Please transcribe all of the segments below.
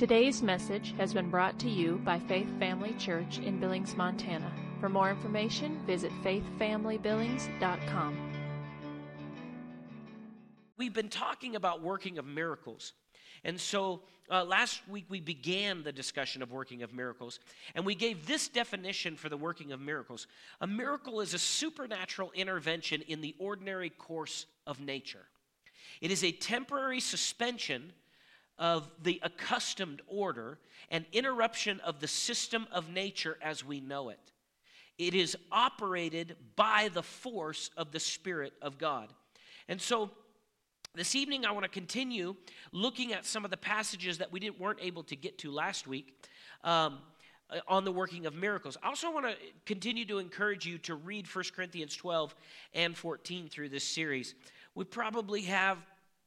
Today's message has been brought to you by Faith Family Church in Billings, Montana. For more information, visit faithfamilybillings.com. We've been talking about working of miracles. And so uh, last week we began the discussion of working of miracles, and we gave this definition for the working of miracles. A miracle is a supernatural intervention in the ordinary course of nature. It is a temporary suspension of the accustomed order and interruption of the system of nature as we know it. It is operated by the force of the Spirit of God. And so this evening I want to continue looking at some of the passages that we didn't, weren't able to get to last week. Um, uh, on the working of miracles. I also want to continue to encourage you to read 1 Corinthians 12 and 14 through this series. We probably have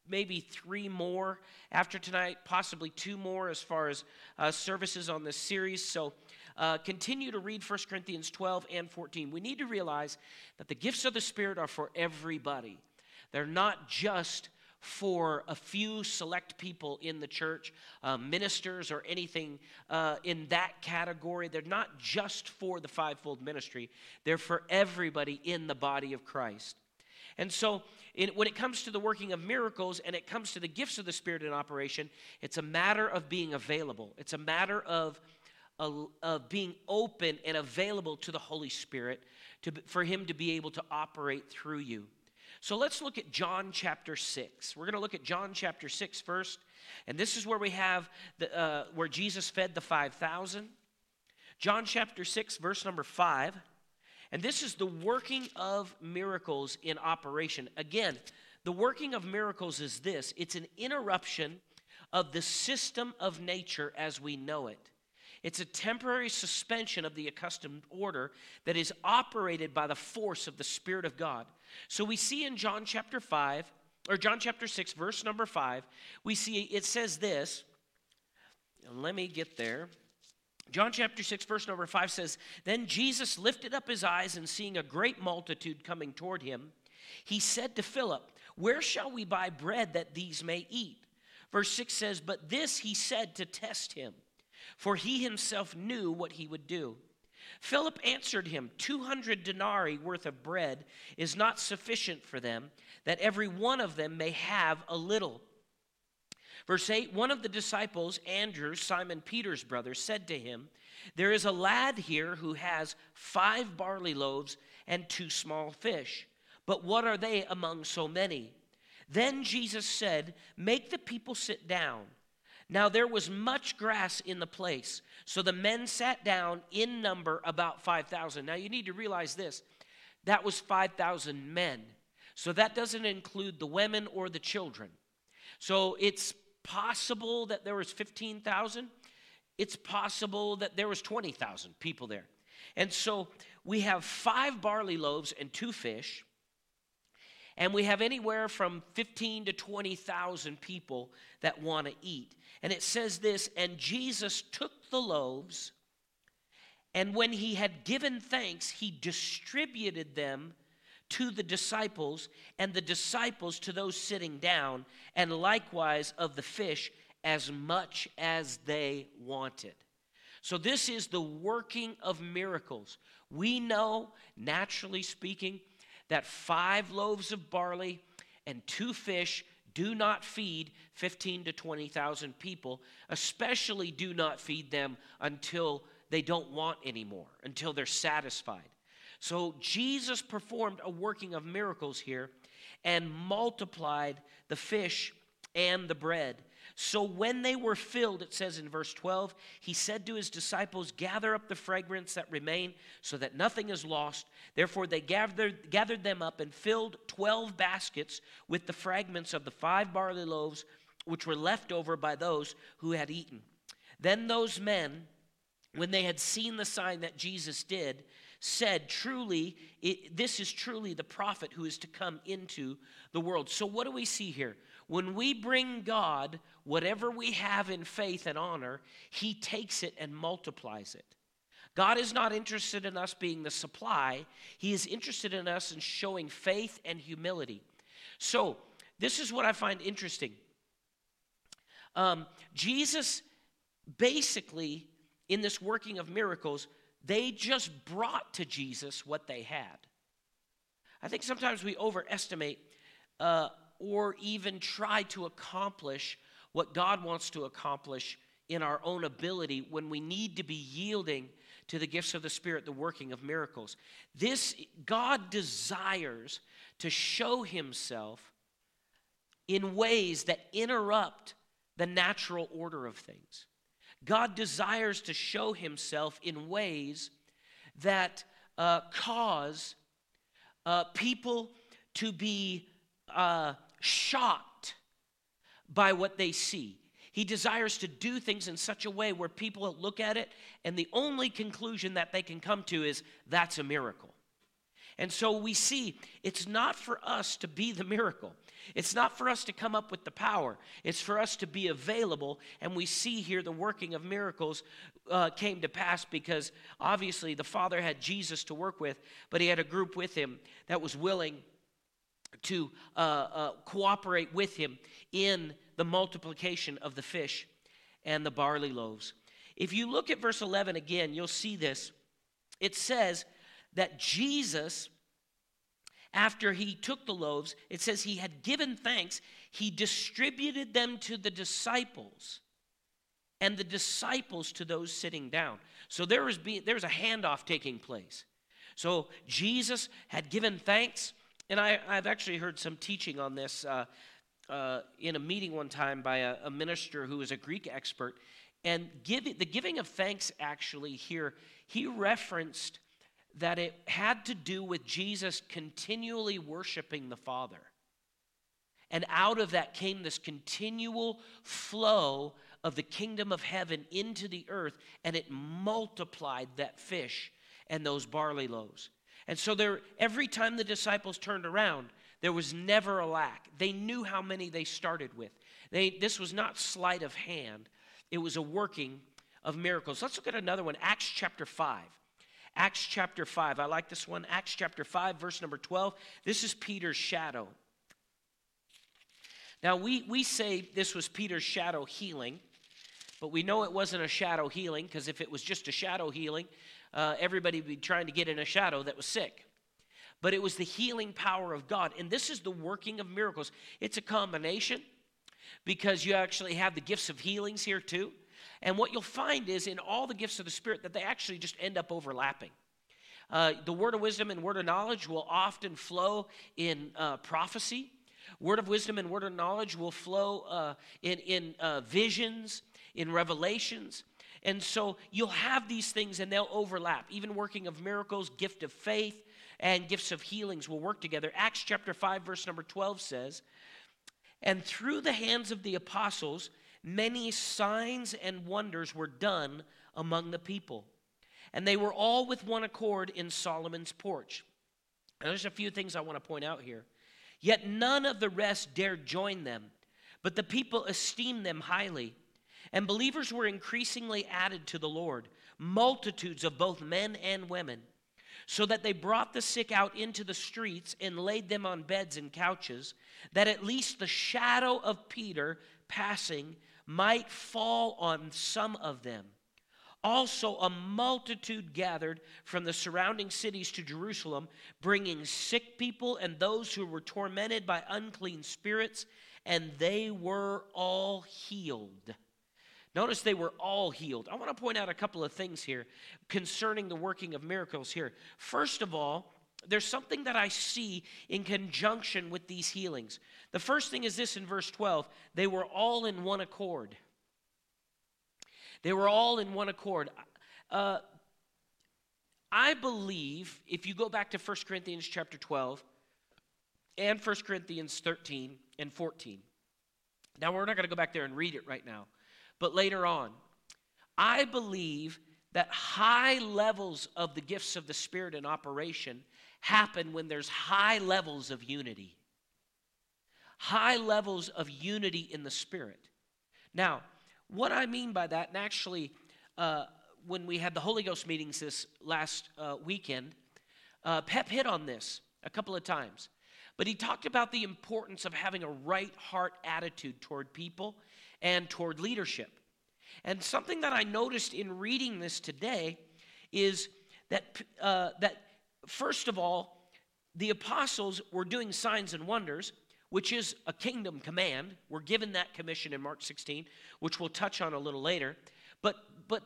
maybe three more after tonight, possibly two more as far as uh, services on this series. So uh, continue to read 1 Corinthians 12 and 14. We need to realize that the gifts of the Spirit are for everybody, they're not just for a few select people in the church, uh, ministers or anything uh, in that category. They're not just for the fivefold ministry, they're for everybody in the body of Christ. And so, when it comes to the working of miracles and it comes to the gifts of the Spirit in operation, it's a matter of being available. It's a matter of, of, of being open and available to the Holy Spirit to, for Him to be able to operate through you. So let's look at John chapter 6. We're going to look at John chapter 6 first. And this is where we have the, uh, where Jesus fed the 5,000. John chapter 6, verse number 5. And this is the working of miracles in operation. Again, the working of miracles is this it's an interruption of the system of nature as we know it. It's a temporary suspension of the accustomed order that is operated by the force of the Spirit of God. So we see in John chapter 5, or John chapter 6, verse number 5, we see it says this. Let me get there. John chapter 6, verse number 5 says, Then Jesus lifted up his eyes and seeing a great multitude coming toward him, he said to Philip, Where shall we buy bread that these may eat? Verse 6 says, But this he said to test him, for he himself knew what he would do. Philip answered him, 200 denarii worth of bread is not sufficient for them, that every one of them may have a little. Verse 8 One of the disciples, Andrew, Simon Peter's brother, said to him, There is a lad here who has five barley loaves and two small fish. But what are they among so many? Then Jesus said, Make the people sit down. Now there was much grass in the place, so the men sat down in number about 5,000. Now you need to realize this that was 5,000 men. So that doesn't include the women or the children. So it's possible that there was 15,000. It's possible that there was 20,000 people there. And so we have five barley loaves and two fish. And we have anywhere from 15 to 20,000 people that want to eat. And it says this And Jesus took the loaves, and when he had given thanks, he distributed them to the disciples, and the disciples to those sitting down, and likewise of the fish as much as they wanted. So, this is the working of miracles. We know, naturally speaking, that five loaves of barley and two fish do not feed 15 to 20,000 people, especially do not feed them until they don't want anymore, until they're satisfied. So Jesus performed a working of miracles here and multiplied the fish and the bread. So when they were filled, it says in verse 12, he said to his disciples, Gather up the fragments that remain so that nothing is lost. Therefore they gathered, gathered them up and filled 12 baskets with the fragments of the five barley loaves which were left over by those who had eaten. Then those men, when they had seen the sign that Jesus did, said, Truly, it, this is truly the prophet who is to come into the world. So, what do we see here? When we bring God whatever we have in faith and honor, He takes it and multiplies it. God is not interested in us being the supply, He is interested in us in showing faith and humility. So, this is what I find interesting. Um, Jesus basically, in this working of miracles, they just brought to Jesus what they had. I think sometimes we overestimate uh, or even try to accomplish what God wants to accomplish in our own ability when we need to be yielding to the gifts of the Spirit, the working of miracles. This, God desires to show Himself in ways that interrupt the natural order of things. God desires to show Himself in ways that uh, cause uh, people to be uh, shocked by what they see. He desires to do things in such a way where people look at it and the only conclusion that they can come to is that's a miracle. And so we see it's not for us to be the miracle. It's not for us to come up with the power. It's for us to be available. And we see here the working of miracles uh, came to pass because obviously the Father had Jesus to work with, but he had a group with him that was willing to uh, uh, cooperate with him in the multiplication of the fish and the barley loaves. If you look at verse 11 again, you'll see this. It says that Jesus, after he took the loaves, it says he had given thanks, he distributed them to the disciples and the disciples to those sitting down. So there was, be, there was a handoff taking place. So Jesus had given thanks, and I, have actually heard some teaching on this. Uh, uh, in a meeting one time by a, a minister who is a Greek expert. And give, the giving of thanks, actually, here, he referenced that it had to do with Jesus continually worshiping the Father. And out of that came this continual flow of the kingdom of heaven into the earth, and it multiplied that fish and those barley loaves. And so there, every time the disciples turned around, there was never a lack. They knew how many they started with. They, this was not sleight of hand, it was a working of miracles. Let's look at another one Acts chapter 5. Acts chapter 5. I like this one. Acts chapter 5, verse number 12. This is Peter's shadow. Now, we, we say this was Peter's shadow healing, but we know it wasn't a shadow healing because if it was just a shadow healing, uh, everybody would be trying to get in a shadow that was sick but it was the healing power of God. And this is the working of miracles. It's a combination because you actually have the gifts of healings here too. And what you'll find is in all the gifts of the Spirit that they actually just end up overlapping. Uh, the word of wisdom and word of knowledge will often flow in uh, prophecy. Word of wisdom and word of knowledge will flow uh, in, in uh, visions, in revelations. And so you'll have these things and they'll overlap. Even working of miracles, gift of faith, and gifts of healings will work together. Acts chapter 5, verse number 12 says, And through the hands of the apostles, many signs and wonders were done among the people. And they were all with one accord in Solomon's porch. Now, there's a few things I want to point out here. Yet none of the rest dared join them, but the people esteemed them highly. And believers were increasingly added to the Lord, multitudes of both men and women so that they brought the sick out into the streets and laid them on beds and couches, that at least the shadow of Peter passing might fall on some of them. Also, a multitude gathered from the surrounding cities to Jerusalem, bringing sick people and those who were tormented by unclean spirits, and they were all healed. Notice they were all healed. I want to point out a couple of things here concerning the working of miracles here. First of all, there's something that I see in conjunction with these healings. The first thing is this in verse 12 they were all in one accord. They were all in one accord. Uh, I believe if you go back to 1 Corinthians chapter 12 and 1 Corinthians 13 and 14. Now, we're not going to go back there and read it right now but later on. I believe that high levels of the gifts of the Spirit in operation happen when there's high levels of unity. High levels of unity in the Spirit. Now, what I mean by that, and actually, uh, when we had the Holy Ghost meetings this last uh, weekend, uh, Pep hit on this a couple of times. But he talked about the importance of having a right heart attitude toward people and toward leadership. And something that I noticed in reading this today is that, uh, that first of all, the apostles were doing signs and wonders, which is a kingdom command. We're given that commission in Mark 16, which we'll touch on a little later. But, but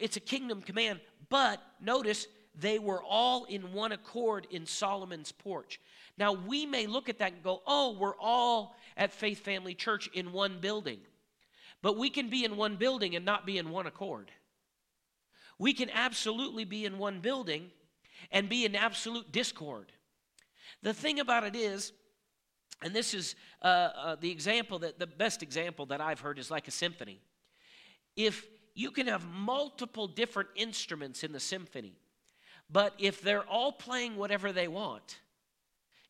it's a kingdom command. But notice they were all in one accord in Solomon's porch. Now, we may look at that and go, oh, we're all at Faith Family Church in one building. But we can be in one building and not be in one accord. We can absolutely be in one building and be in absolute discord. The thing about it is, and this is uh, uh, the example that the best example that I've heard is like a symphony. If you can have multiple different instruments in the symphony, but if they're all playing whatever they want,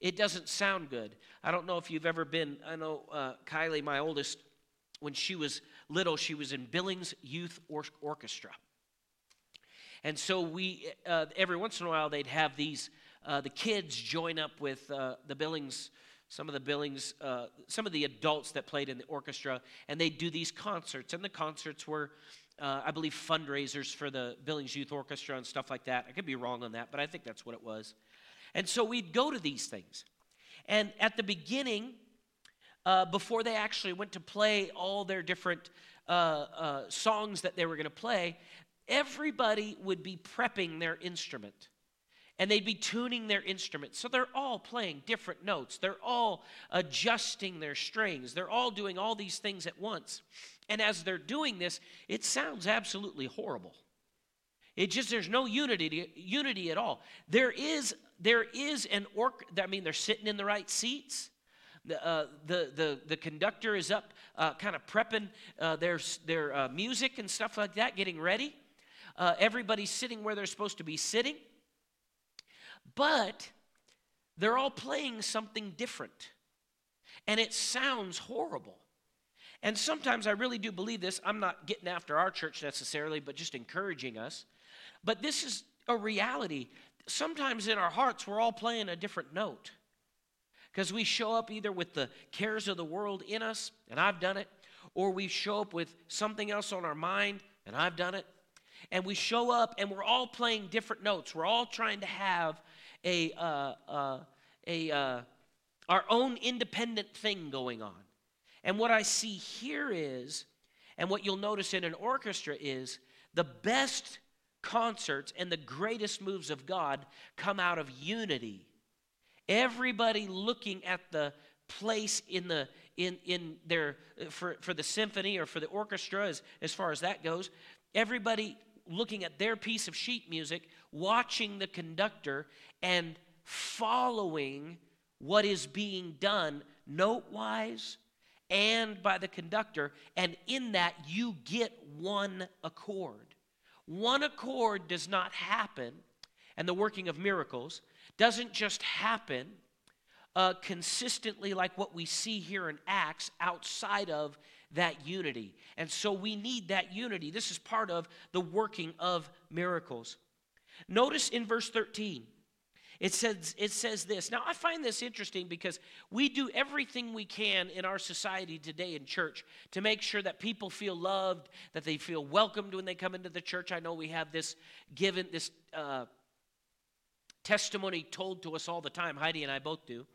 it doesn't sound good. I don't know if you've ever been, I know uh, Kylie, my oldest, when she was little, she was in Billings Youth or- Orchestra. And so we, uh, every once in a while, they'd have these, uh, the kids join up with uh, the Billings, some of the Billings, uh, some of the adults that played in the orchestra, and they'd do these concerts. And the concerts were, uh, I believe, fundraisers for the Billings Youth Orchestra and stuff like that. I could be wrong on that, but I think that's what it was. And so we'd go to these things. And at the beginning, uh, before they actually went to play all their different uh, uh, songs that they were going to play, everybody would be prepping their instrument and they'd be tuning their instrument. So they're all playing different notes. They're all adjusting their strings. They're all doing all these things at once. And as they're doing this, it sounds absolutely horrible. It just there's no unity unity at all. There is there is an orc. I mean, they're sitting in the right seats. The, uh, the, the, the conductor is up, uh, kind of prepping uh, their, their uh, music and stuff like that, getting ready. Uh, everybody's sitting where they're supposed to be sitting. But they're all playing something different. And it sounds horrible. And sometimes I really do believe this. I'm not getting after our church necessarily, but just encouraging us. But this is a reality. Sometimes in our hearts, we're all playing a different note. Because we show up either with the cares of the world in us, and I've done it, or we show up with something else on our mind, and I've done it and we show up and we're all playing different notes. We're all trying to have a, uh, uh, a uh, our own independent thing going on. And what I see here is, and what you'll notice in an orchestra is, the best concerts and the greatest moves of God come out of unity. Everybody looking at the place in the in in their for for the symphony or for the orchestra as as far as that goes everybody looking at their piece of sheet music, watching the conductor, and following what is being done note wise and by the conductor. And in that, you get one accord. One accord does not happen, and the working of miracles doesn't just happen uh, consistently like what we see here in Acts outside of that unity. And so we need that unity. This is part of the working of miracles. Notice in verse 13, it says, it says this. Now, I find this interesting because we do everything we can in our society today in church to make sure that people feel loved, that they feel welcomed when they come into the church. I know we have this given, this uh, testimony told to us all the time. Heidi and I both do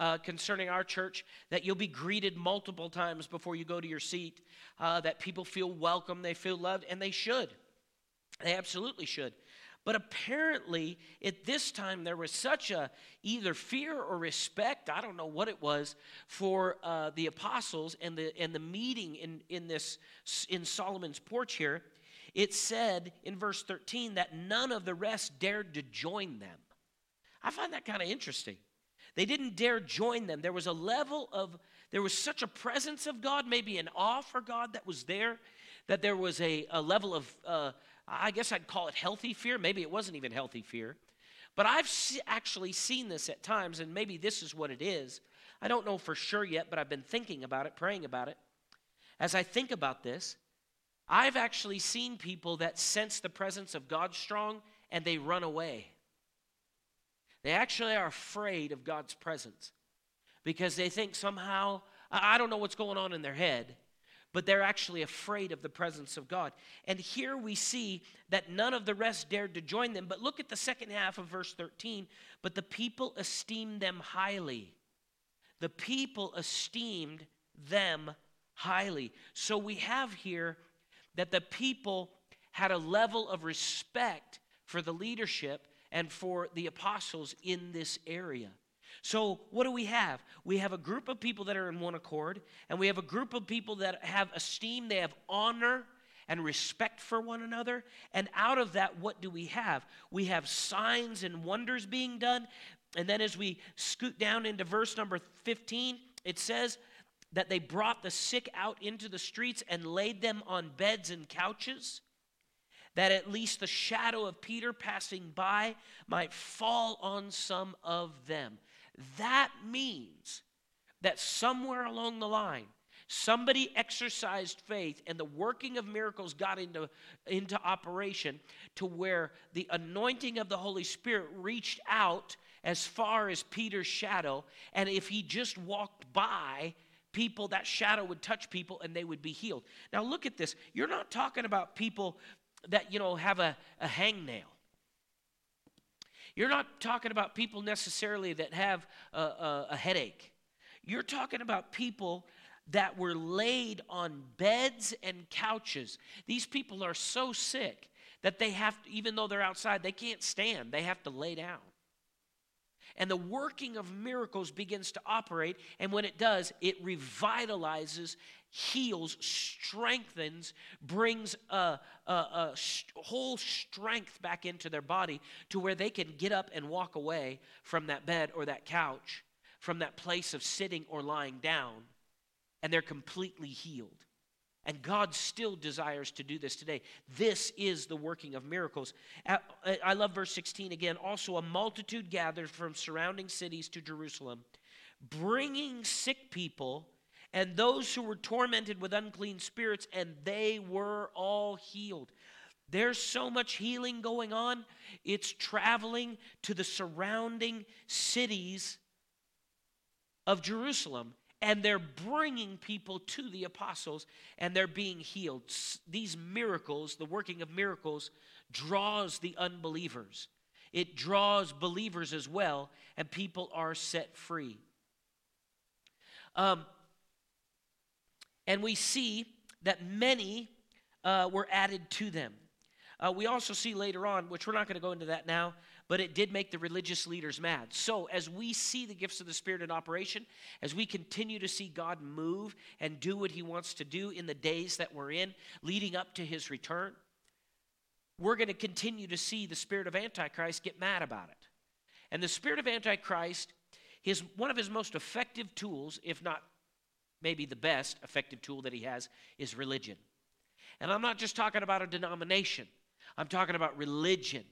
uh, concerning our church that you'll be greeted multiple times before you go to your seat, uh, that people feel welcome, they feel loved, and they should. They absolutely should. But apparently, at this time, there was such a either fear or respect, I don't know what it was, for uh, the apostles and the, and the meeting in, in, this, in Solomon's porch here. It said in verse 13 that none of the rest dared to join them. I find that kind of interesting. They didn't dare join them. There was a level of, there was such a presence of God, maybe an awe for God that was there, that there was a, a level of, uh, I guess I'd call it healthy fear. Maybe it wasn't even healthy fear. But I've se- actually seen this at times, and maybe this is what it is. I don't know for sure yet, but I've been thinking about it, praying about it. As I think about this, I've actually seen people that sense the presence of God strong and they run away. They actually are afraid of God's presence because they think somehow, I don't know what's going on in their head, but they're actually afraid of the presence of God. And here we see that none of the rest dared to join them. But look at the second half of verse 13. But the people esteemed them highly. The people esteemed them highly. So we have here that the people had a level of respect for the leadership and for the apostles in this area. So, what do we have? We have a group of people that are in one accord, and we have a group of people that have esteem, they have honor and respect for one another. And out of that, what do we have? We have signs and wonders being done. And then, as we scoot down into verse number 15, it says that they brought the sick out into the streets and laid them on beds and couches that at least the shadow of Peter passing by might fall on some of them. That means that somewhere along the line, somebody exercised faith and the working of miracles got into, into operation to where the anointing of the Holy Spirit reached out as far as Peter's shadow. And if he just walked by, people, that shadow would touch people and they would be healed. Now, look at this. You're not talking about people that, you know, have a, a hangnail. You're not talking about people necessarily that have a, a, a headache. You're talking about people that were laid on beds and couches. These people are so sick that they have to, even though they're outside, they can't stand. They have to lay down. And the working of miracles begins to operate. And when it does, it revitalizes heals, strengthens, brings a, a, a whole strength back into their body to where they can get up and walk away from that bed or that couch, from that place of sitting or lying down, and they're completely healed. And God still desires to do this today. This is the working of miracles. I love verse 16 again. Also, a multitude gathered from surrounding cities to Jerusalem, bringing sick people and those who were tormented with unclean spirits, and they were all healed. There's so much healing going on, it's traveling to the surrounding cities of Jerusalem. And they're bringing people to the apostles and they're being healed. These miracles, the working of miracles, draws the unbelievers. It draws believers as well, and people are set free. Um, and we see that many uh, were added to them. Uh, we also see later on, which we're not going to go into that now, but it did make the religious leaders mad. So, as we see the gifts of the Spirit in operation, as we continue to see God move and do what He wants to do in the days that we're in, leading up to His return, we're going to continue to see the spirit of Antichrist get mad about it. And the spirit of Antichrist, his, one of his most effective tools, if not maybe the best effective tool that he has is religion. And I'm not just talking about a denomination, I'm talking about religion.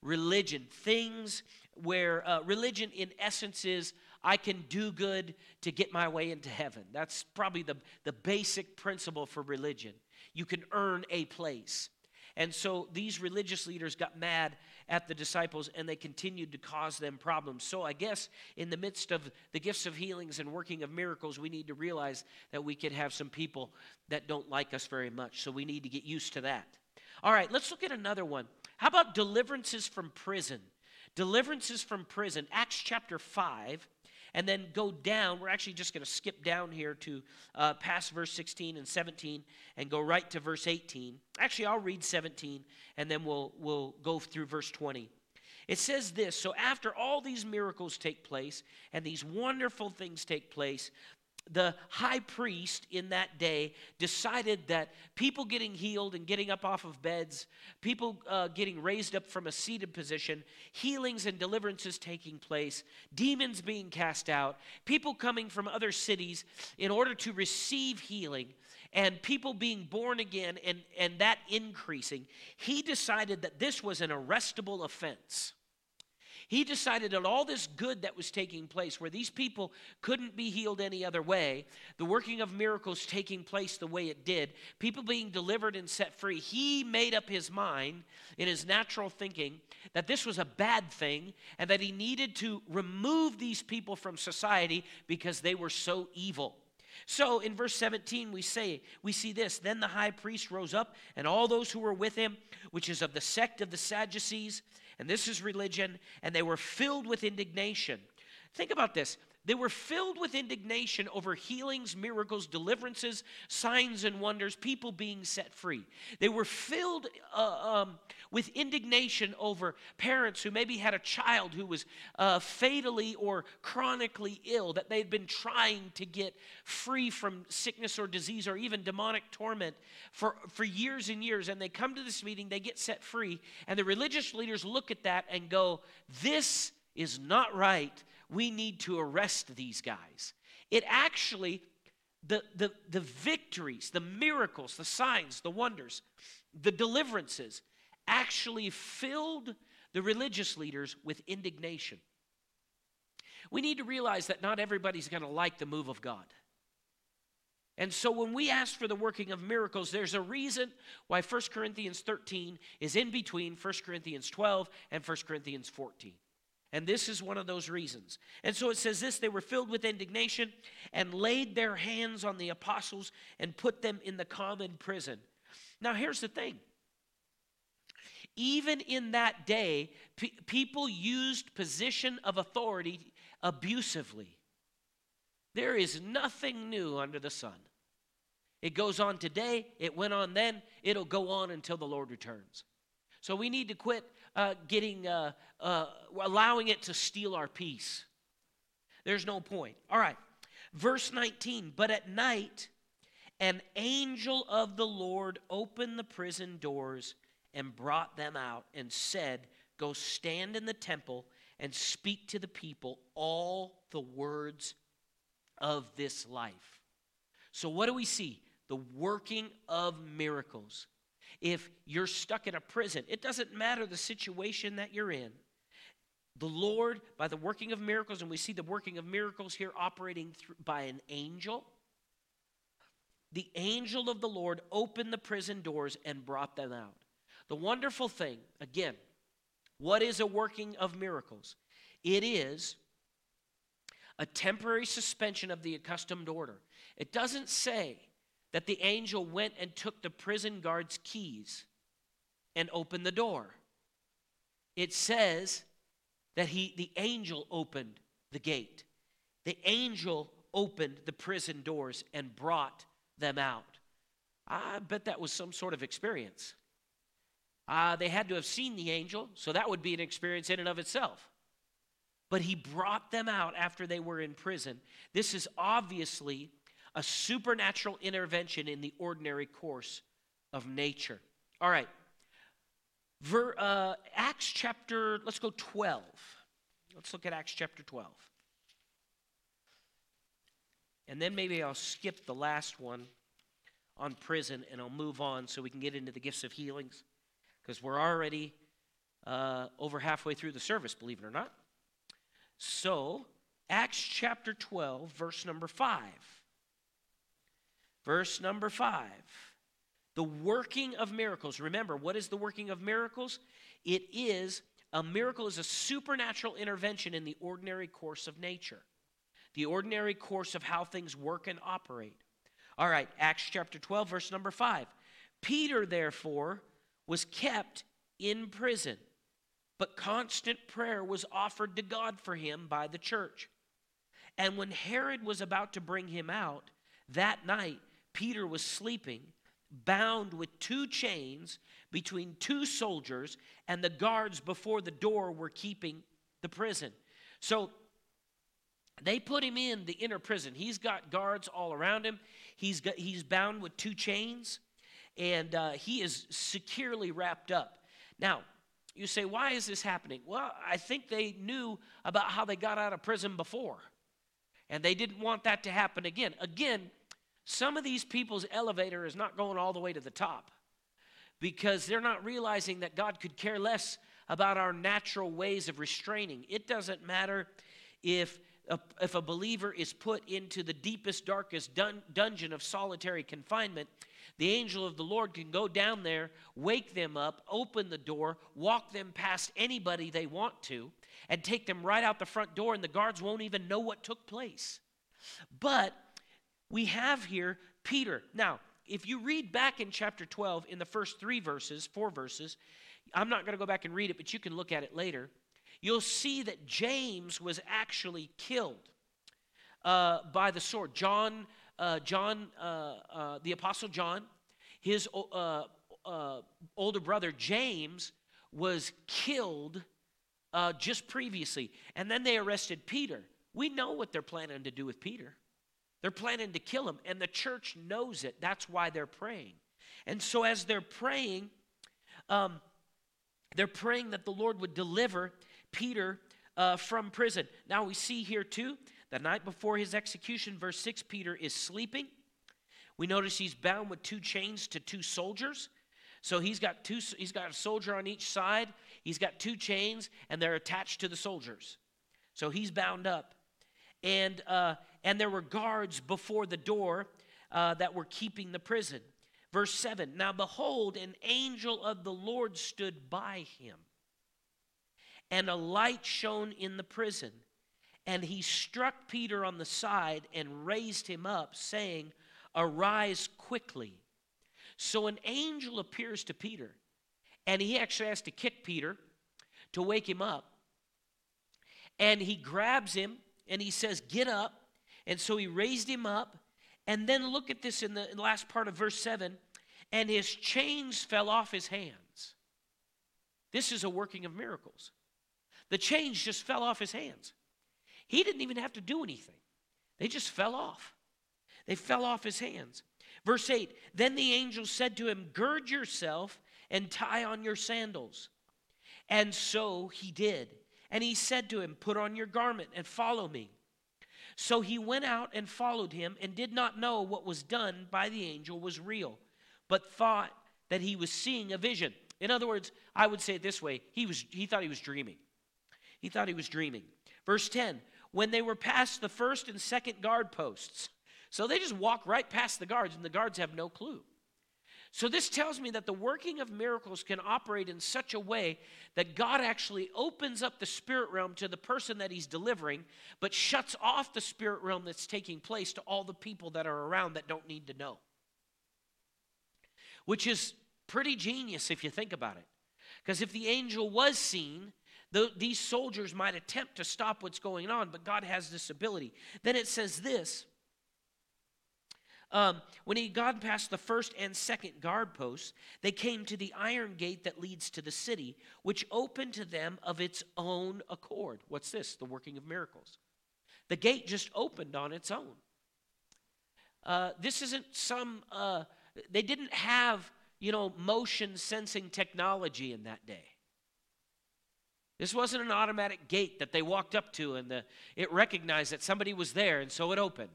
Religion, things where uh, religion, in essence, is I can do good to get my way into heaven. That's probably the, the basic principle for religion. You can earn a place. And so these religious leaders got mad at the disciples and they continued to cause them problems. So I guess in the midst of the gifts of healings and working of miracles, we need to realize that we could have some people that don't like us very much. So we need to get used to that. All right, let's look at another one. How about deliverances from prison? Deliverances from prison. Acts chapter 5 and then go down. We're actually just going to skip down here to uh, past verse 16 and 17 and go right to verse 18. Actually, I'll read 17 and then we'll, we'll go through verse 20. It says this So after all these miracles take place and these wonderful things take place, the high priest in that day decided that people getting healed and getting up off of beds, people uh, getting raised up from a seated position, healings and deliverances taking place, demons being cast out, people coming from other cities in order to receive healing, and people being born again and, and that increasing, he decided that this was an arrestable offense. He decided that all this good that was taking place, where these people couldn't be healed any other way, the working of miracles taking place the way it did, people being delivered and set free, he made up his mind in his natural thinking that this was a bad thing and that he needed to remove these people from society because they were so evil. So in verse 17, we say, we see this Then the high priest rose up, and all those who were with him, which is of the sect of the Sadducees, and this is religion, and they were filled with indignation. Think about this. They were filled with indignation over healings, miracles, deliverances, signs, and wonders, people being set free. They were filled uh, um, with indignation over parents who maybe had a child who was uh, fatally or chronically ill, that they'd been trying to get free from sickness or disease or even demonic torment for, for years and years. And they come to this meeting, they get set free, and the religious leaders look at that and go, This is not right we need to arrest these guys. It actually, the, the, the victories, the miracles, the signs, the wonders, the deliverances actually filled the religious leaders with indignation. We need to realize that not everybody's going to like the move of God. And so when we ask for the working of miracles, there's a reason why 1 Corinthians 13 is in between 1 Corinthians 12 and 1 Corinthians 14. And this is one of those reasons. And so it says this they were filled with indignation and laid their hands on the apostles and put them in the common prison. Now, here's the thing. Even in that day, pe- people used position of authority abusively. There is nothing new under the sun. It goes on today, it went on then, it'll go on until the Lord returns. So we need to quit uh, getting, uh, uh, allowing it to steal our peace. There's no point. All right. Verse 19, but at night, an angel of the Lord opened the prison doors and brought them out and said, Go stand in the temple and speak to the people all the words of this life. So, what do we see? The working of miracles if you're stuck in a prison. It doesn't matter the situation that you're in. The Lord, by the working of miracles, and we see the working of miracles here operating through, by an angel, the angel of the Lord opened the prison doors and brought them out. The wonderful thing, again, what is a working of miracles? It is a temporary suspension of the accustomed order. It doesn't say that the angel went and took the prison guard's keys and opened the door. It says that he, the angel opened the gate. The angel opened the prison doors and brought them out. I bet that was some sort of experience. Uh, they had to have seen the angel, so that would be an experience in and of itself. But he brought them out after they were in prison. This is obviously a supernatural intervention in the ordinary course of nature. All right. Ver, uh, Acts chapter, let's go 12. Let's look at Acts chapter 12. And then maybe I'll skip the last one on prison and I'll move on so we can get into the gifts of healings because we're already uh, over halfway through the service, believe it or not. So, Acts chapter 12, verse number 5. Verse number five the working of miracles. Remember, what is the working of miracles? It is a miracle is a supernatural intervention in the ordinary course of nature, the ordinary course of how things work and operate. All right, Acts chapter 12, verse number 5. Peter, therefore, was kept in prison, but constant prayer was offered to God for him by the church. And when Herod was about to bring him out that night, Peter was sleeping, bound with two chains between two soldiers, and the guards before the door were keeping the prison. So they put him in the inner prison. He's got guards all around him. He's, got, he's bound with two chains, and uh, he is securely wrapped up. Now, you say, why is this happening? Well, I think they knew about how they got out of prison before, and they didn't want that to happen again. Again, some of these people's elevator is not going all the way to the top because they're not realizing that God could care less about our natural ways of restraining. It doesn't matter if a, if a believer is put into the deepest, darkest dun- dungeon of solitary confinement, the angel of the Lord can go down there, wake them up, open the door, walk them past anybody they want to, and take them right out the front door, and the guards won't even know what took place. But we have here Peter. Now, if you read back in chapter 12, in the first three verses, four verses, I'm not going to go back and read it, but you can look at it later. You'll see that James was actually killed uh, by the sword. John, uh, John, uh, uh the apostle John, his uh, uh, older brother James was killed just previously, and then they arrested Peter. We know what they're planning to do with Peter. They're planning to kill him, and the church knows it. That's why they're praying. And so, as they're praying, um, they're praying that the Lord would deliver Peter uh, from prison. Now, we see here too, the night before his execution, verse 6, Peter is sleeping. We notice he's bound with two chains to two soldiers. So he's got two he's got a soldier on each side. He's got two chains and they're attached to the soldiers. So he's bound up. And uh, and there were guards before the door uh, that were keeping the prison. Verse 7 Now behold, an angel of the Lord stood by him, and a light shone in the prison. And he struck Peter on the side and raised him up, saying, Arise quickly. So an angel appears to Peter, and he actually has to kick Peter to wake him up. And he grabs him and he says, Get up. And so he raised him up. And then look at this in the last part of verse 7 and his chains fell off his hands. This is a working of miracles. The chains just fell off his hands. He didn't even have to do anything, they just fell off. They fell off his hands. Verse 8 Then the angel said to him, Gird yourself and tie on your sandals. And so he did. And he said to him, Put on your garment and follow me. So he went out and followed him and did not know what was done by the angel was real, but thought that he was seeing a vision. In other words, I would say it this way he, was, he thought he was dreaming. He thought he was dreaming. Verse 10 When they were past the first and second guard posts, so they just walk right past the guards, and the guards have no clue. So, this tells me that the working of miracles can operate in such a way that God actually opens up the spirit realm to the person that He's delivering, but shuts off the spirit realm that's taking place to all the people that are around that don't need to know. Which is pretty genius if you think about it. Because if the angel was seen, the, these soldiers might attempt to stop what's going on, but God has this ability. Then it says this um, when he gone past the first and second guard posts, they came to the iron gate that leads to the city, which opened to them of its own accord. What's this? The working of miracles. The gate just opened on its own. Uh, this isn't some, uh, they didn't have, you know, motion sensing technology in that day. This wasn't an automatic gate that they walked up to and the, it recognized that somebody was there and so it opened.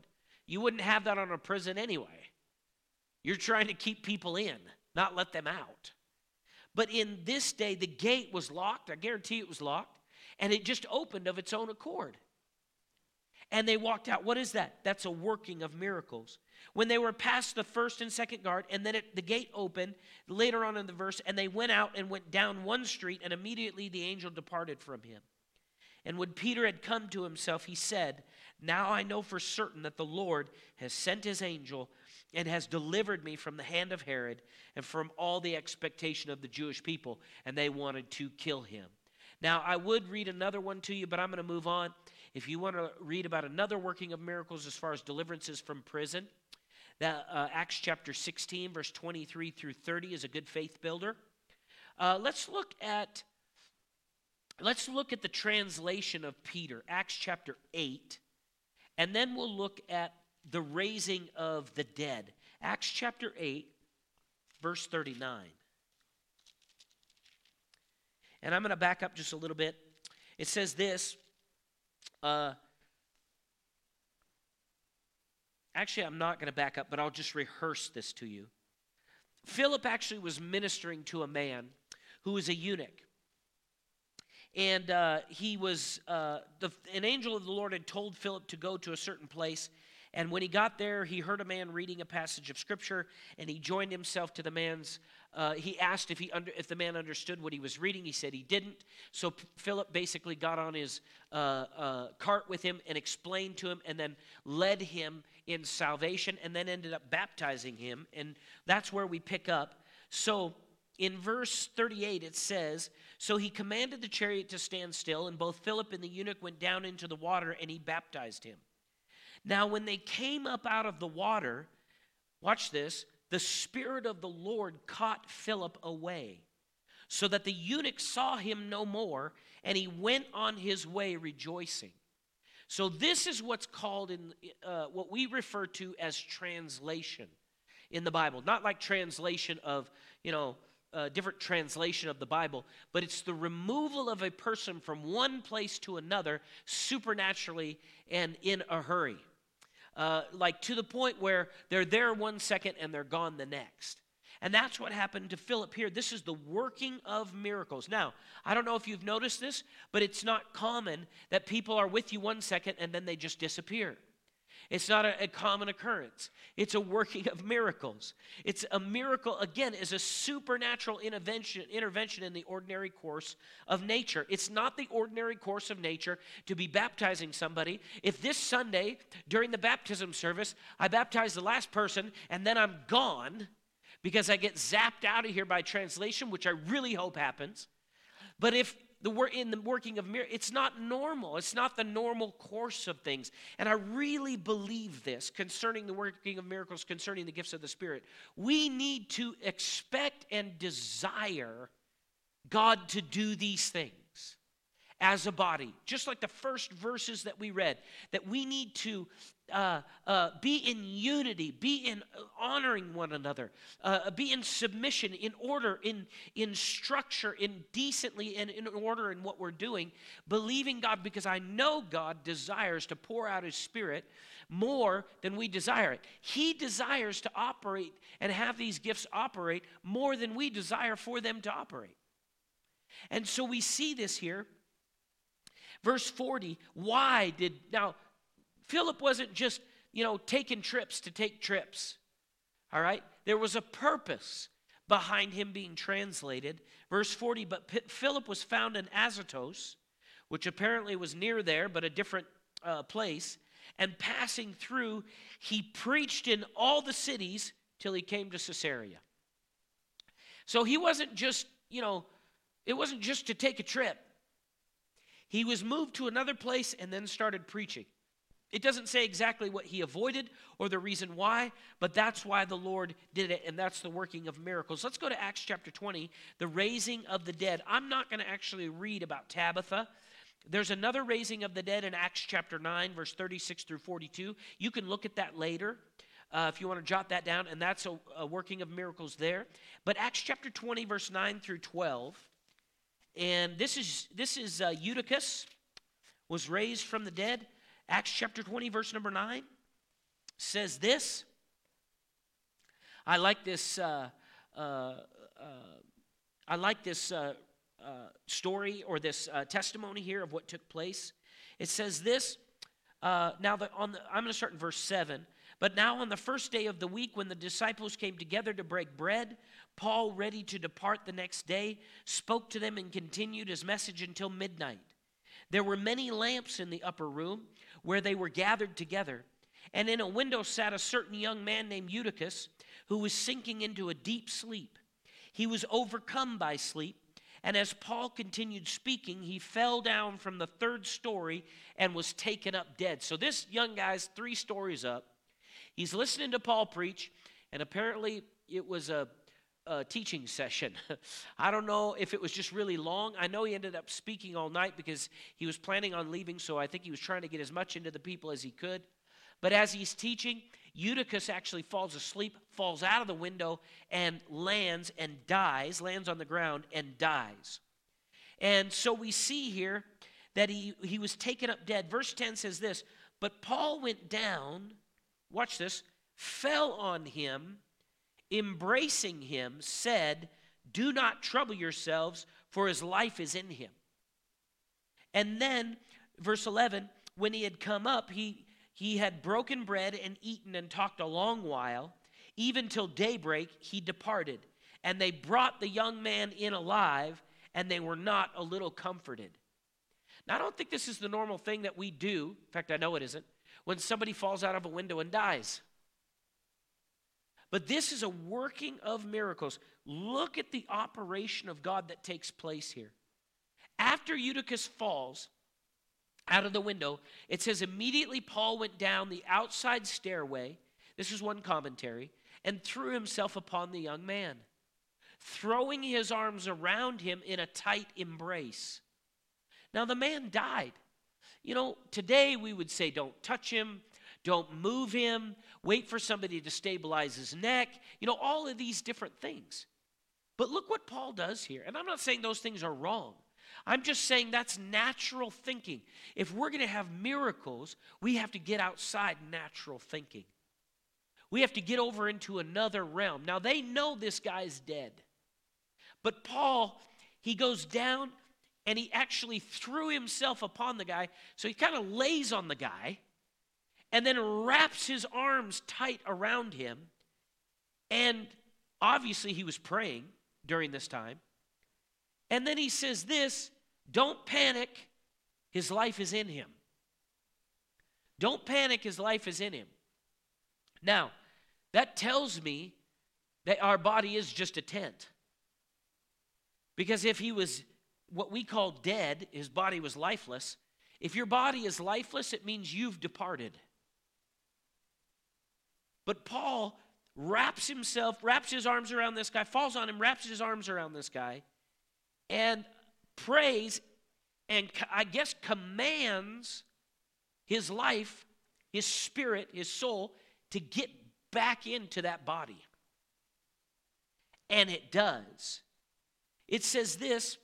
You wouldn't have that on a prison anyway. You're trying to keep people in, not let them out. But in this day, the gate was locked. I guarantee it was locked. And it just opened of its own accord. And they walked out. What is that? That's a working of miracles. When they were past the first and second guard, and then it, the gate opened later on in the verse, and they went out and went down one street, and immediately the angel departed from him. And when Peter had come to himself, he said, Now I know for certain that the Lord has sent his angel and has delivered me from the hand of Herod and from all the expectation of the Jewish people, and they wanted to kill him. Now, I would read another one to you, but I'm going to move on. If you want to read about another working of miracles as far as deliverances from prison, that, uh, Acts chapter 16, verse 23 through 30 is a good faith builder. Uh, let's look at Let's look at the translation of Peter, Acts chapter 8, and then we'll look at the raising of the dead. Acts chapter 8, verse 39. And I'm going to back up just a little bit. It says this. Uh, actually, I'm not going to back up, but I'll just rehearse this to you. Philip actually was ministering to a man who was a eunuch and uh, he was uh, the, an angel of the lord had told philip to go to a certain place And when he got there, he heard a man reading a passage of scripture, and he joined himself to the man's. Uh, he asked if he under, if the man understood what he was reading. He said he didn't. So P- Philip basically got on his uh, uh, cart with him and explained to him, and then led him in salvation, and then ended up baptizing him. And that's where we pick up. So in verse 38 it says so he commanded the chariot to stand still and both philip and the eunuch went down into the water and he baptized him now, when they came up out of the water, watch this, the Spirit of the Lord caught Philip away, so that the eunuch saw him no more, and he went on his way rejoicing. So, this is what's called in uh, what we refer to as translation in the Bible. Not like translation of, you know, a different translation of the Bible, but it's the removal of a person from one place to another supernaturally and in a hurry uh, like to the point where they're there one second and they're gone the next. And that's what happened to Philip here. This is the working of miracles. Now, I don't know if you've noticed this, but it's not common that people are with you one second and then they just disappear. It's not a, a, common occurrence. It's a working of miracles. It's a miracle, again, is a supernatural intervention, intervention in the ordinary course of nature. It's not the ordinary course of nature to be baptizing somebody. If this Sunday, during the baptism service, I baptize the last person and then I'm gone because I get zapped out of here by translation, which I really hope happens. But if the work in the working of miracles. It's not normal. It's not the normal course of things. And I really believe this concerning the working of miracles, concerning the gifts of the Spirit. We need to expect and desire God to do these things as a body. Just like the first verses that we read, that we need to uh, uh, be in unity, be in honoring one another, uh, be in submission, in order, in, in structure, in decently, and in order in what we're doing, believing God because I know God desires to pour out His Spirit more than we desire it. He desires to operate and have these gifts operate more than we desire for them to operate. And so we see this here Verse 40, why did, now, Philip wasn't just, you know, taking trips to take trips. All right? There was a purpose behind him being translated. Verse 40, but P- Philip was found in Azotus, which apparently was near there, but a different uh, place. And passing through, he preached in all the cities till he came to Caesarea. So he wasn't just, you know, it wasn't just to take a trip. He was moved to another place and then started preaching. It doesn't say exactly what he avoided or the reason why, but that's why the Lord did it, and that's the working of miracles. Let's go to Acts chapter 20, the raising of the dead. I'm not going to actually read about Tabitha. There's another raising of the dead in Acts chapter 9, verse 36 through 42. You can look at that later. Uh, if you want to jot that down, and that's a, a working of miracles there. But Acts chapter 20, verse 9 through 12, and this is this is uh, Eutychus was raised from the dead. Acts chapter 20, verse number 9 says this. I like this. Uh, uh, uh I like this uh, uh, story or this testimony here of what took place. It says this. now, the, on the, I'm going to start in verse 7. But now, on the first day of the week, when the disciples came together to break bread, Paul, ready to depart the next day, spoke to them and continued his message until midnight. There were many lamps in the upper room where they were gathered together, and in a window sat a certain young man named Eutychus who was sinking into a deep sleep. He was overcome by sleep, and as Paul continued speaking, he fell down from the third story and was taken up dead. So this young guy's three stories up. He's listening to Paul preach, and apparently it was a uh, teaching session. I don't know if it was just really long. I know he ended up speaking all night because he was planning on leaving, so I think he was trying to get as much into the people as he could. But as he's teaching, Eutychus actually falls asleep, falls out of the window, and lands and dies, lands on the ground and dies. And so we see here that he, he was taken up dead. Verse 10 says this But Paul went down, watch this, fell on him embracing him, said, Do not trouble yourselves, for his life is in him. And then, verse 11, when he had come up, he he had broken bread and eaten and talked a long while, even till daybreak, he departed. And they brought the young man in alive, and they were not a little comforted. Now, I don't think this is the normal thing that we do. In fact, I know it isn't. When somebody falls out of a window and dies. But this is a working of miracles. Look at the operation of God that takes place here. After Eutychus falls out of the window, it says immediately Paul went down the outside stairway. This is one commentary, and threw himself upon the young man, throwing his arms around him in a tight embrace. Now, the man died. You know, today we would say, don't touch him, don't move him, wait for somebody to stabilize his neck, you know, all of these different things. But look what Paul does here. And I'm not saying those things are wrong. I'm just saying that's natural thinking. If we're going to have miracles, we have to get outside natural thinking. We have to get over into another realm. Now, they know this guy's dead. But Paul, he goes down and he actually threw himself upon the guy. So he kind of lays on the guy and then wraps his arms tight around him. And obviously, he was praying during this time. And then he says this don't panic, his life is in him. Don't panic, his life is in him. Now, that tells me that our body is just a tent. Because if he was what we call dead, his body was lifeless. If your body is lifeless, it means you've departed. But Paul wraps himself, wraps his arms around this guy, falls on him, wraps his arms around this guy, and prays and I guess commands his life, his spirit, his soul to get back into that body. And it does. It says this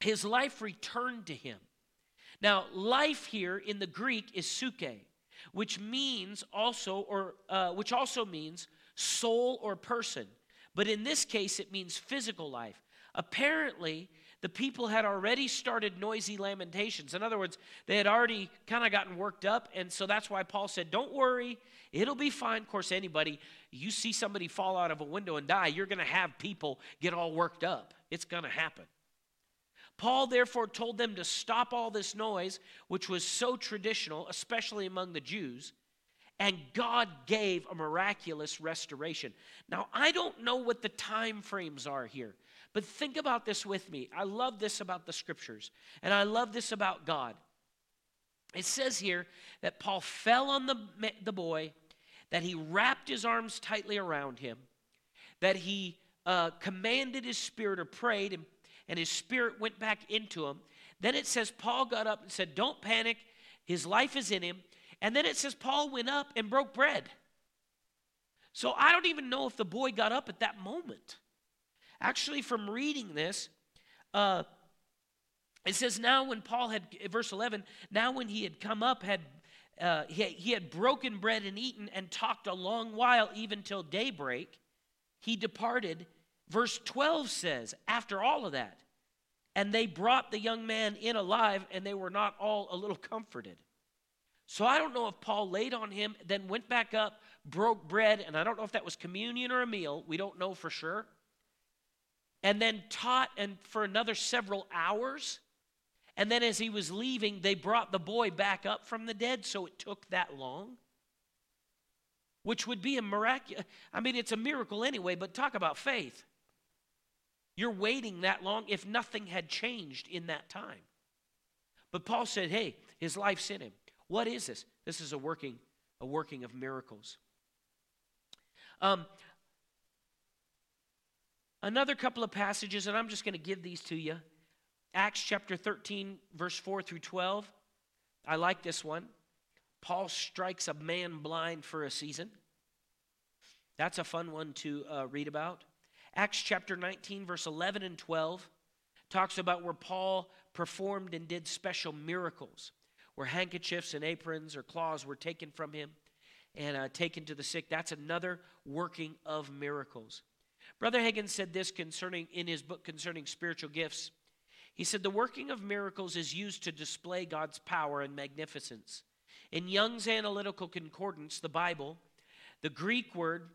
his life returned to him. Now, life here in the Greek is psuche which means also, or uh, which also means soul or person. But in this case, it means physical life. Apparently, the people had already started noisy lamentations. In other words, they had already kind of gotten worked up. And so that's why Paul said, Don't worry, it'll be fine. Of course, anybody, you see somebody fall out of a window and die, you're going to have people get all worked up. It's going to happen. Paul therefore told them to stop all this noise, which was so traditional, especially among the Jews, and God gave a miraculous restoration. Now, I don't know what the time frames are here, but think about this with me. I love this about the scriptures, and I love this about God. It says here that Paul fell on the, the boy, that he wrapped his arms tightly around him, that he uh, commanded his spirit or prayed and and his spirit went back into him. Then it says Paul got up and said, Don't panic, his life is in him. And then it says Paul went up and broke bread. So I don't even know if the boy got up at that moment. Actually, from reading this, uh, it says, Now when Paul had, verse 11, now when he had come up, had uh, he, he had broken bread and eaten and talked a long while, even till daybreak, he departed Verse 12 says, after all of that, and they brought the young man in alive, and they were not all a little comforted. So I don't know if Paul laid on him, then went back up, broke bread, and I don't know if that was communion or a meal. We don't know for sure. And then taught and for another several hours. And then as he was leaving, they brought the boy back up from the dead, so it took that long. Which would be a miraculous. I mean, it's a miracle anyway, but talk about faith. You're waiting that long if nothing had changed in that time. But Paul said, hey, his life's in him. What is this? This is a working, a working of miracles. Um, another couple of passages, and I'm just going to give these to you. Acts chapter 13, verse 4 through 12. I like this one. Paul strikes a man blind for a season. That's a fun one to uh, read about. Acts chapter 19, verse 11 and 12 talks about where Paul performed and did special miracles, where handkerchiefs and aprons or cloths were taken from him and uh, taken to the sick. That's another working of miracles. Brother Hagin said this concerning in his book concerning spiritual gifts. He said the working of miracles is used to display God's power and magnificence. In Young's Analytical Concordance, the Bible, the Greek word,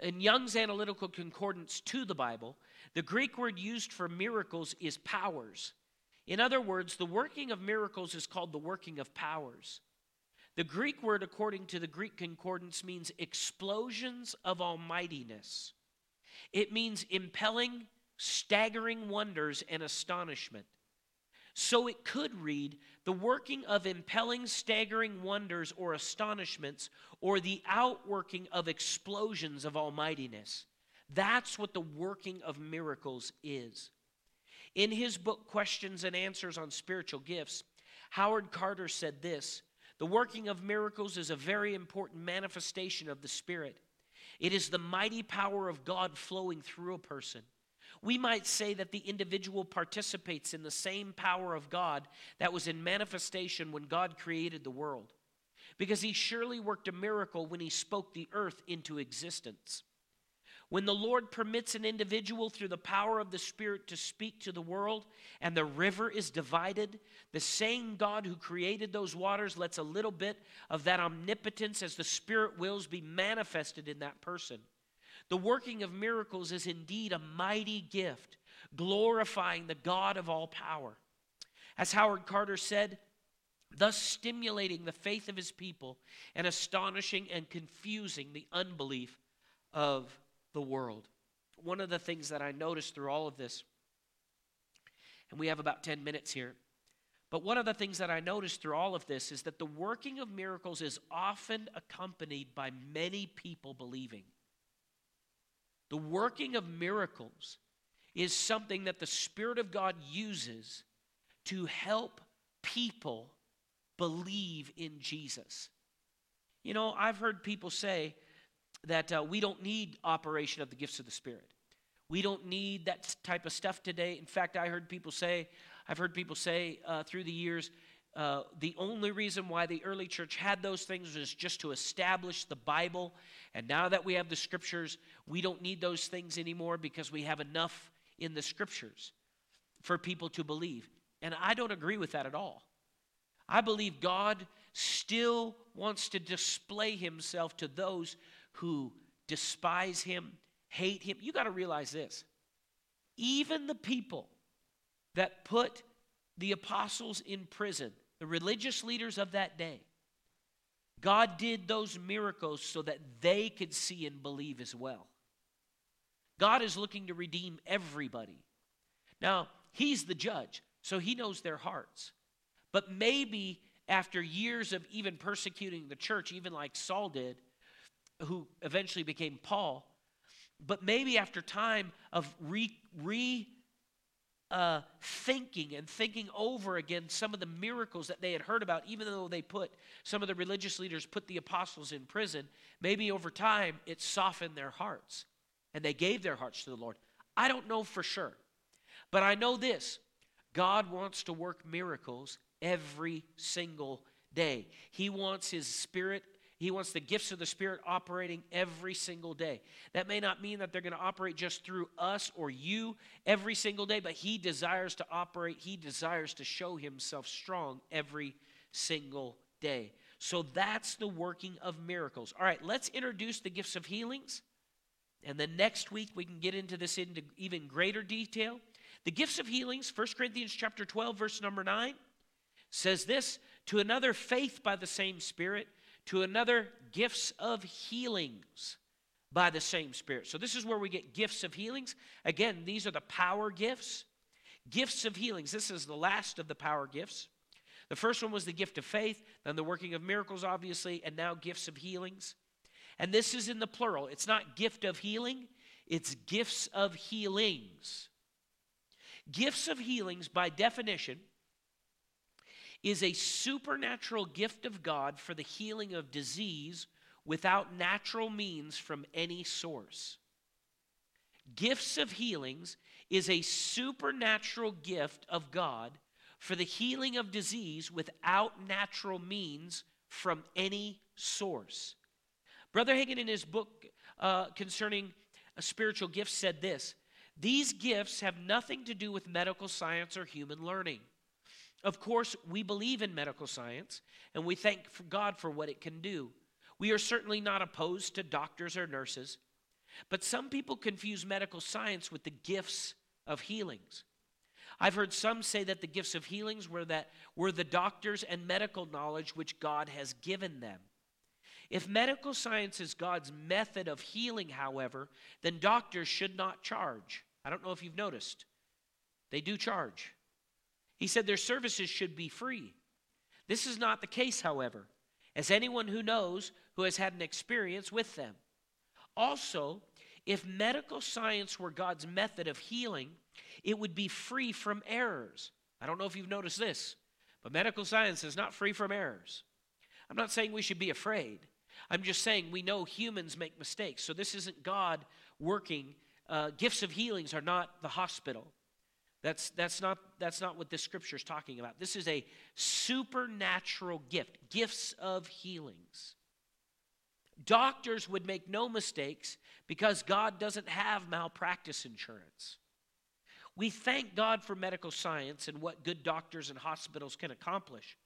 in Young's Analytical Concordance to the Bible, the Greek word used for miracles is powers. In other words, the working of miracles is called the working of powers. The Greek word, according to the Greek concordance, means explosions of almightiness. It means impelling, staggering wonders and astonishment. So it could read the working of impelling, staggering wonders or astonishments, or the outworking of explosions of almightiness. That's what the working of miracles is. In his book, Questions and Answers on Spiritual Gifts, Howard Carter said this the working of miracles is a very important manifestation of the Spirit. It is the mighty power of God flowing through a person. We might say that the individual participates in the same power of God that was in manifestation when God created the world. Because he surely worked a miracle when he spoke the earth into existence. When the Lord permits an individual through the power of the Spirit to speak to the world and the river is divided, the same God who created those waters lets a little bit of that omnipotence as the Spirit wills be manifested in that person. The working of miracles is indeed a mighty gift, glorifying the God of all power. As Howard Carter said, thus stimulating the faith of his people and astonishing and confusing the unbelief of the world. One of the things that I noticed through all of this, and we have about 10 minutes here, but one of the things that I noticed through all of this is that the working of miracles is often accompanied by many people believing. The working of miracles is something that the Spirit of God uses to help people believe in Jesus. You know, I've heard people say, that uh, we don't need operation of the gifts of the Spirit. We don't need that type of stuff today. In fact, I heard people say, I've heard people say uh, through the years, uh, the only reason why the early church had those things was just to establish the Bible. And now that we have the scriptures, we don't need those things anymore because we have enough in the scriptures for people to believe. And I don't agree with that at all. I believe God still wants to display himself to those who despise him, hate him. You got to realize this. Even the people that put the apostles in prison, the religious leaders of that day, God did those miracles so that they could see and believe as well. God is looking to redeem everybody. Now, He's the judge, so He knows their hearts. But maybe after years of even persecuting the church, even like Saul did, who eventually became Paul. But maybe after time of re, re uh, thinking and thinking over again some of the miracles that they had heard about, even though they put some of the religious leaders put the apostles in prison, maybe over time it softened their hearts and they gave their hearts to the Lord. I don't know for sure, but I know this God wants to work miracles every single day. He wants His Spirit he wants the gifts of the Spirit operating every single day. That may not mean that they're going to operate just through us or you every single day, but He desires to operate, He desires to show Himself strong every single day. So that's the working of miracles. All right, let's introduce the gifts of healings. And then next week we can get into this into even greater detail. The gifts of healings, 1 Corinthians chapter 12 verse number 9 says this, to another faith by the same spirit, to another, gifts of healings by the same Spirit. So, this is where we get gifts of healings. Again, these are the power gifts. Gifts of healings. This is the last of the power gifts. The first one was the gift of faith, then the working of miracles, obviously, and now gifts of healings. And this is in the plural. It's not gift of healing, it's gifts of healings. Gifts of healings, by definition, is a supernatural gift of God for the healing of disease without natural means from any source. Gifts of healings is a supernatural gift of God for the healing of disease without natural means from any source. Brother Hagin, in his book uh, concerning spiritual gifts, said this These gifts have nothing to do with medical science or human learning. Of course, we believe in medical science and we thank God for what it can do. We are certainly not opposed to doctors or nurses, but some people confuse medical science with the gifts of healings. I've heard some say that the gifts of healings were that were the doctors and medical knowledge which God has given them. If medical science is God's method of healing, however, then doctors should not charge. I don't know if you've noticed. They do charge. He said their services should be free. This is not the case, however, as anyone who knows who has had an experience with them. Also, if medical science were God's method of healing, it would be free from errors. I don't know if you've noticed this, but medical science is not free from errors. I'm not saying we should be afraid. I'm just saying we know humans make mistakes. So this isn't God working. Uh, gifts of healings are not the hospital. That's, that's, not, that's not what this scripture is talking about. This is a supernatural gift, gifts of healings. Doctors would make no mistakes because God doesn't have malpractice insurance. We thank God for medical science and what good doctors and hospitals can accomplish.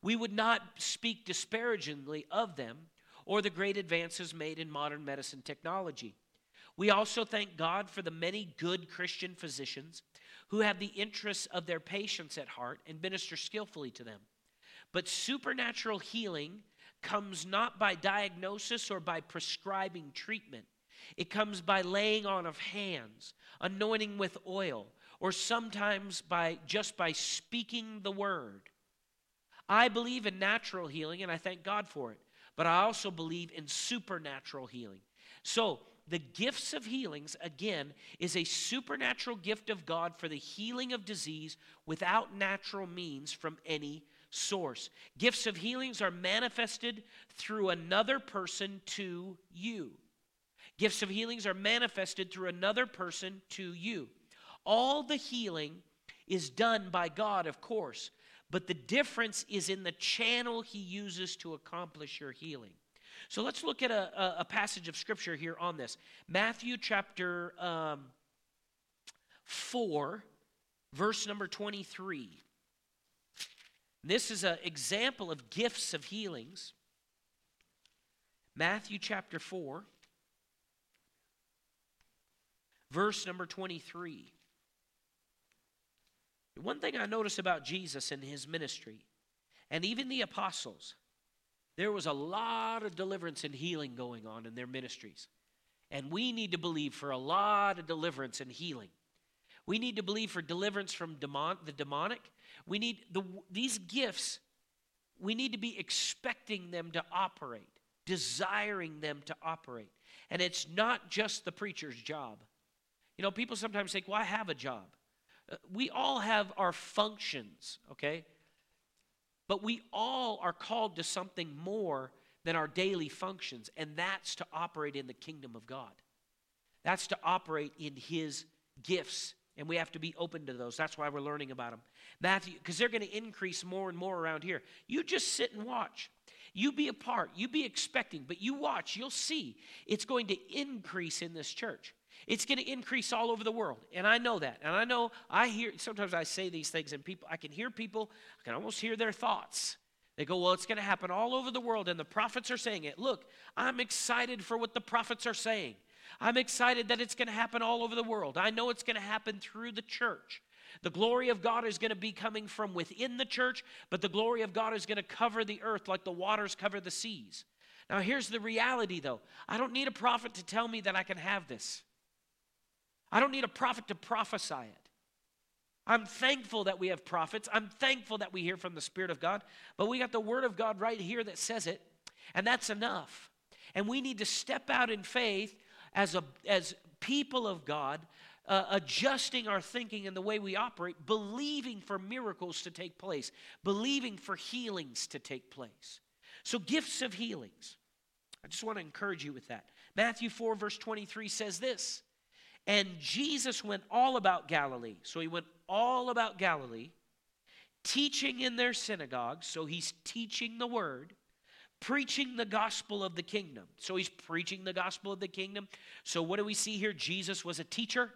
We would not speak disparagingly of them or the great advances made in modern medicine technology. We also thank God for the many good Christian physicians who have the interests of their patients at heart and minister skillfully to them. But supernatural healing comes not by diagnosis or by prescribing treatment. It comes by laying on of hands, anointing with oil, or sometimes by just by speaking the word. I believe in natural healing and I thank God for it, but I also believe in supernatural healing. So, the gifts of healings, again, is a supernatural gift of God for the healing of disease without natural means from any source. Gifts of healings are manifested through another person to you. Gifts of healings are manifested through another person to you. All the healing is done by God, of course, but the difference is in the channel He uses to accomplish your healing. So let's look at a, a, a passage of Scripture here on this Matthew chapter um, 4, verse number 23. This is an example of gifts of healings. Matthew chapter 4 verse number 23. One thing I notice about Jesus and his ministry, and even the apostles, there was a lot of deliverance and healing going on in their ministries. And we need to believe for a lot of deliverance and healing. We need to believe for deliverance from demon, the demonic. We need the, these gifts, we need to be expecting them to operate, desiring them to operate. And it's not just the preacher's job. You know, people sometimes think, well, I have a job. Uh, we all have our functions, okay? But we all are called to something more than our daily functions, and that's to operate in the kingdom of God. That's to operate in His gifts, and we have to be open to those. That's why we're learning about them. Matthew, because they're going to increase more and more around here. You just sit and watch. You be a part, you be expecting, but you watch, you'll see it's going to increase in this church. It's going to increase all over the world. And I know that. And I know I hear, sometimes I say these things and people, I can hear people, I can almost hear their thoughts. They go, well, it's going to happen all over the world. And the prophets are saying it. Look, I'm excited for what the prophets are saying. I'm excited that it's going to happen all over the world. I know it's going to happen through the church. The glory of God is going to be coming from within the church, but the glory of God is going to cover the earth like the waters cover the seas. Now, here's the reality, though I don't need a prophet to tell me that I can have this. I don't need a prophet to prophesy it. I'm thankful that we have prophets. I'm thankful that we hear from the Spirit of God. But we got the Word of God right here that says it, and that's enough. And we need to step out in faith as, a, as people of God, uh, adjusting our thinking and the way we operate, believing for miracles to take place, believing for healings to take place. So, gifts of healings. I just want to encourage you with that. Matthew 4, verse 23 says this and Jesus went all about Galilee. So he went all about Galilee, teaching in their synagogues. So he's teaching the word, preaching the gospel of the kingdom. So he's preaching the gospel of the kingdom. So what do we see here? Jesus was a teacher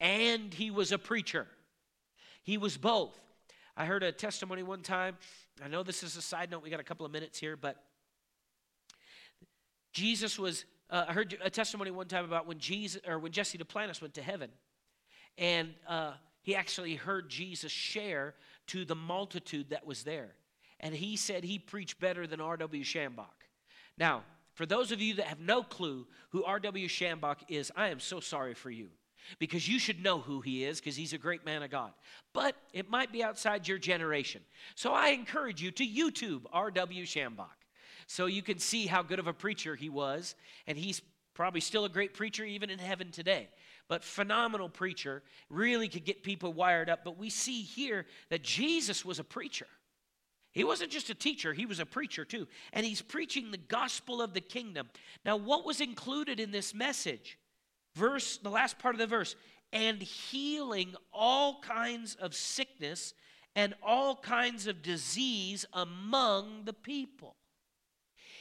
and he was a preacher. He was both. I heard a testimony one time. I know this is a side note. We got a couple of minutes here, but Jesus was. Uh, I heard a testimony one time about when Jesus or when Jesse Duplantis went to heaven, and uh, he actually heard Jesus share to the multitude that was there, and he said he preached better than R.W. Schambach. Now, for those of you that have no clue who R.W. Schambach is, I am so sorry for you because you should know who he is because he's a great man of God. But it might be outside your generation. So I encourage you to YouTube R.W. Schambach so you can see how good of a preacher he was. And he's probably still a great preacher even in heaven today. But phenomenal preacher, really could get people wired up. But we see here that Jesus was a preacher. He wasn't just a teacher, he was a preacher too. And he's preaching the gospel of the kingdom. Now, what was included in this message? Verse, the last part of the verse, and healing all kinds of sickness and all kinds of disease among the people.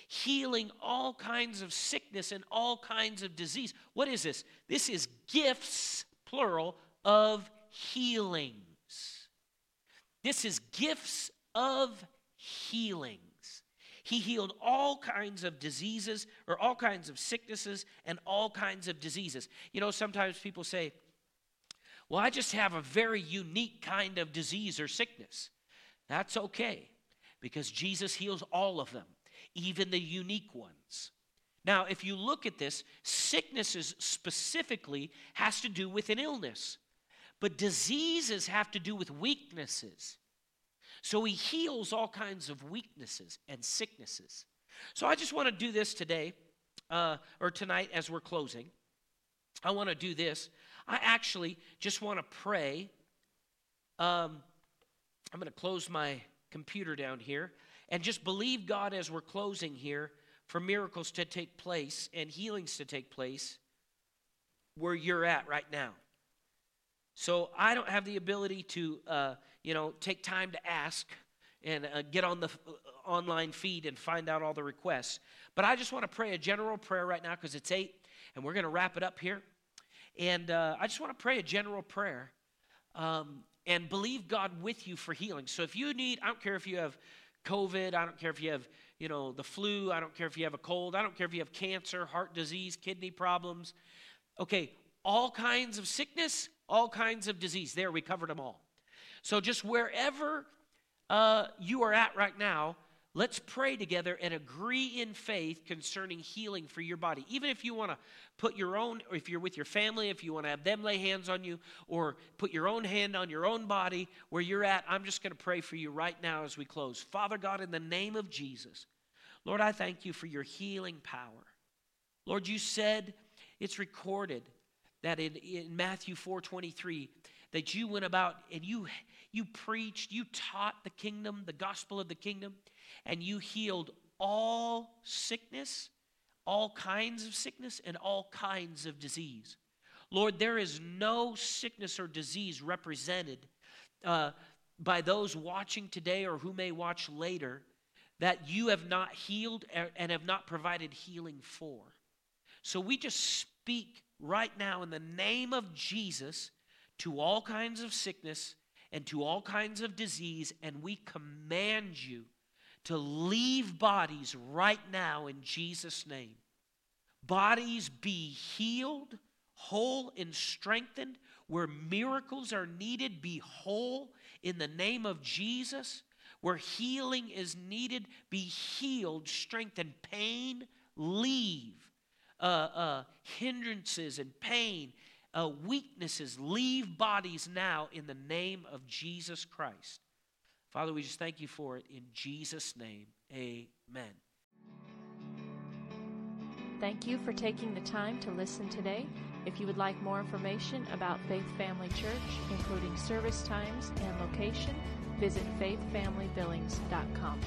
Healing all kinds of sickness and all kinds of disease. What is this? This is gifts, plural, of healings. This is gifts of healings. He healed all kinds of diseases or all kinds of sicknesses and all kinds of diseases. You know, sometimes people say, Well, I just have a very unique kind of disease or sickness. That's okay because Jesus heals all of them, even the unique ones. Now, if you look at this, sicknesses specifically has to do with an illness, but diseases have to do with weaknesses. So he heals all kinds of weaknesses and sicknesses. So I just want to do this today, uh, or tonight as we're closing. I want to do this. I actually just want to pray. Um, I'm going to close my computer down here and just believe God as we're closing here for miracles to take place and healings to take place where you're at right now. So I don't have the ability to uh, you know, take time to ask and uh, get on the uh, online feed and find out all the requests. But I just want to pray a general prayer right now because it's 8 and we're going to wrap it up here. And uh, I just want to pray a general prayer um, and believe God with you for healing. So if you need, I don't care if you have COVID, I don't care if you have, you know, the flu, I don't care if you have a cold, I don't care if you have cancer, heart disease, kidney problems. Okay, all kinds of sickness, all kinds of disease. There, we covered them all. So, just wherever uh, you are at right now, let's pray together and agree in faith concerning healing for your body. Even if you want to put your own, or if you're with your family, if you want to have them lay hands on you, or put your own hand on your own body where you're at, I'm just going to pray for you right now as we close. Father God, in the name of Jesus, Lord, I thank you for your healing power. Lord, you said it's recorded that in, in Matthew 4 23, that you went about and you you preached, you taught the kingdom, the gospel of the kingdom, and you healed all sickness, all kinds of sickness, and all kinds of disease. Lord, there is no sickness or disease represented uh, by those watching today or who may watch later that you have not healed and have not provided healing for. So we just speak right now in the name of Jesus to all kinds of sickness and to all kinds of disease, and we command you to leave bodies right now in Jesus' name. Bodies be healed, whole, and strengthened. Where miracles are needed, be whole in the name of Jesus. Where healing is needed, be healed, strengthened. Pain, leave. Uh, uh, hindrances and pain uh, weaknesses leave bodies now in the name of Jesus Christ. Father, we just thank you for it in Jesus' name. Amen. Thank you for taking the time to listen today. If you would like more information about Faith Family Church, including service times and location, visit faithfamilybillings.com.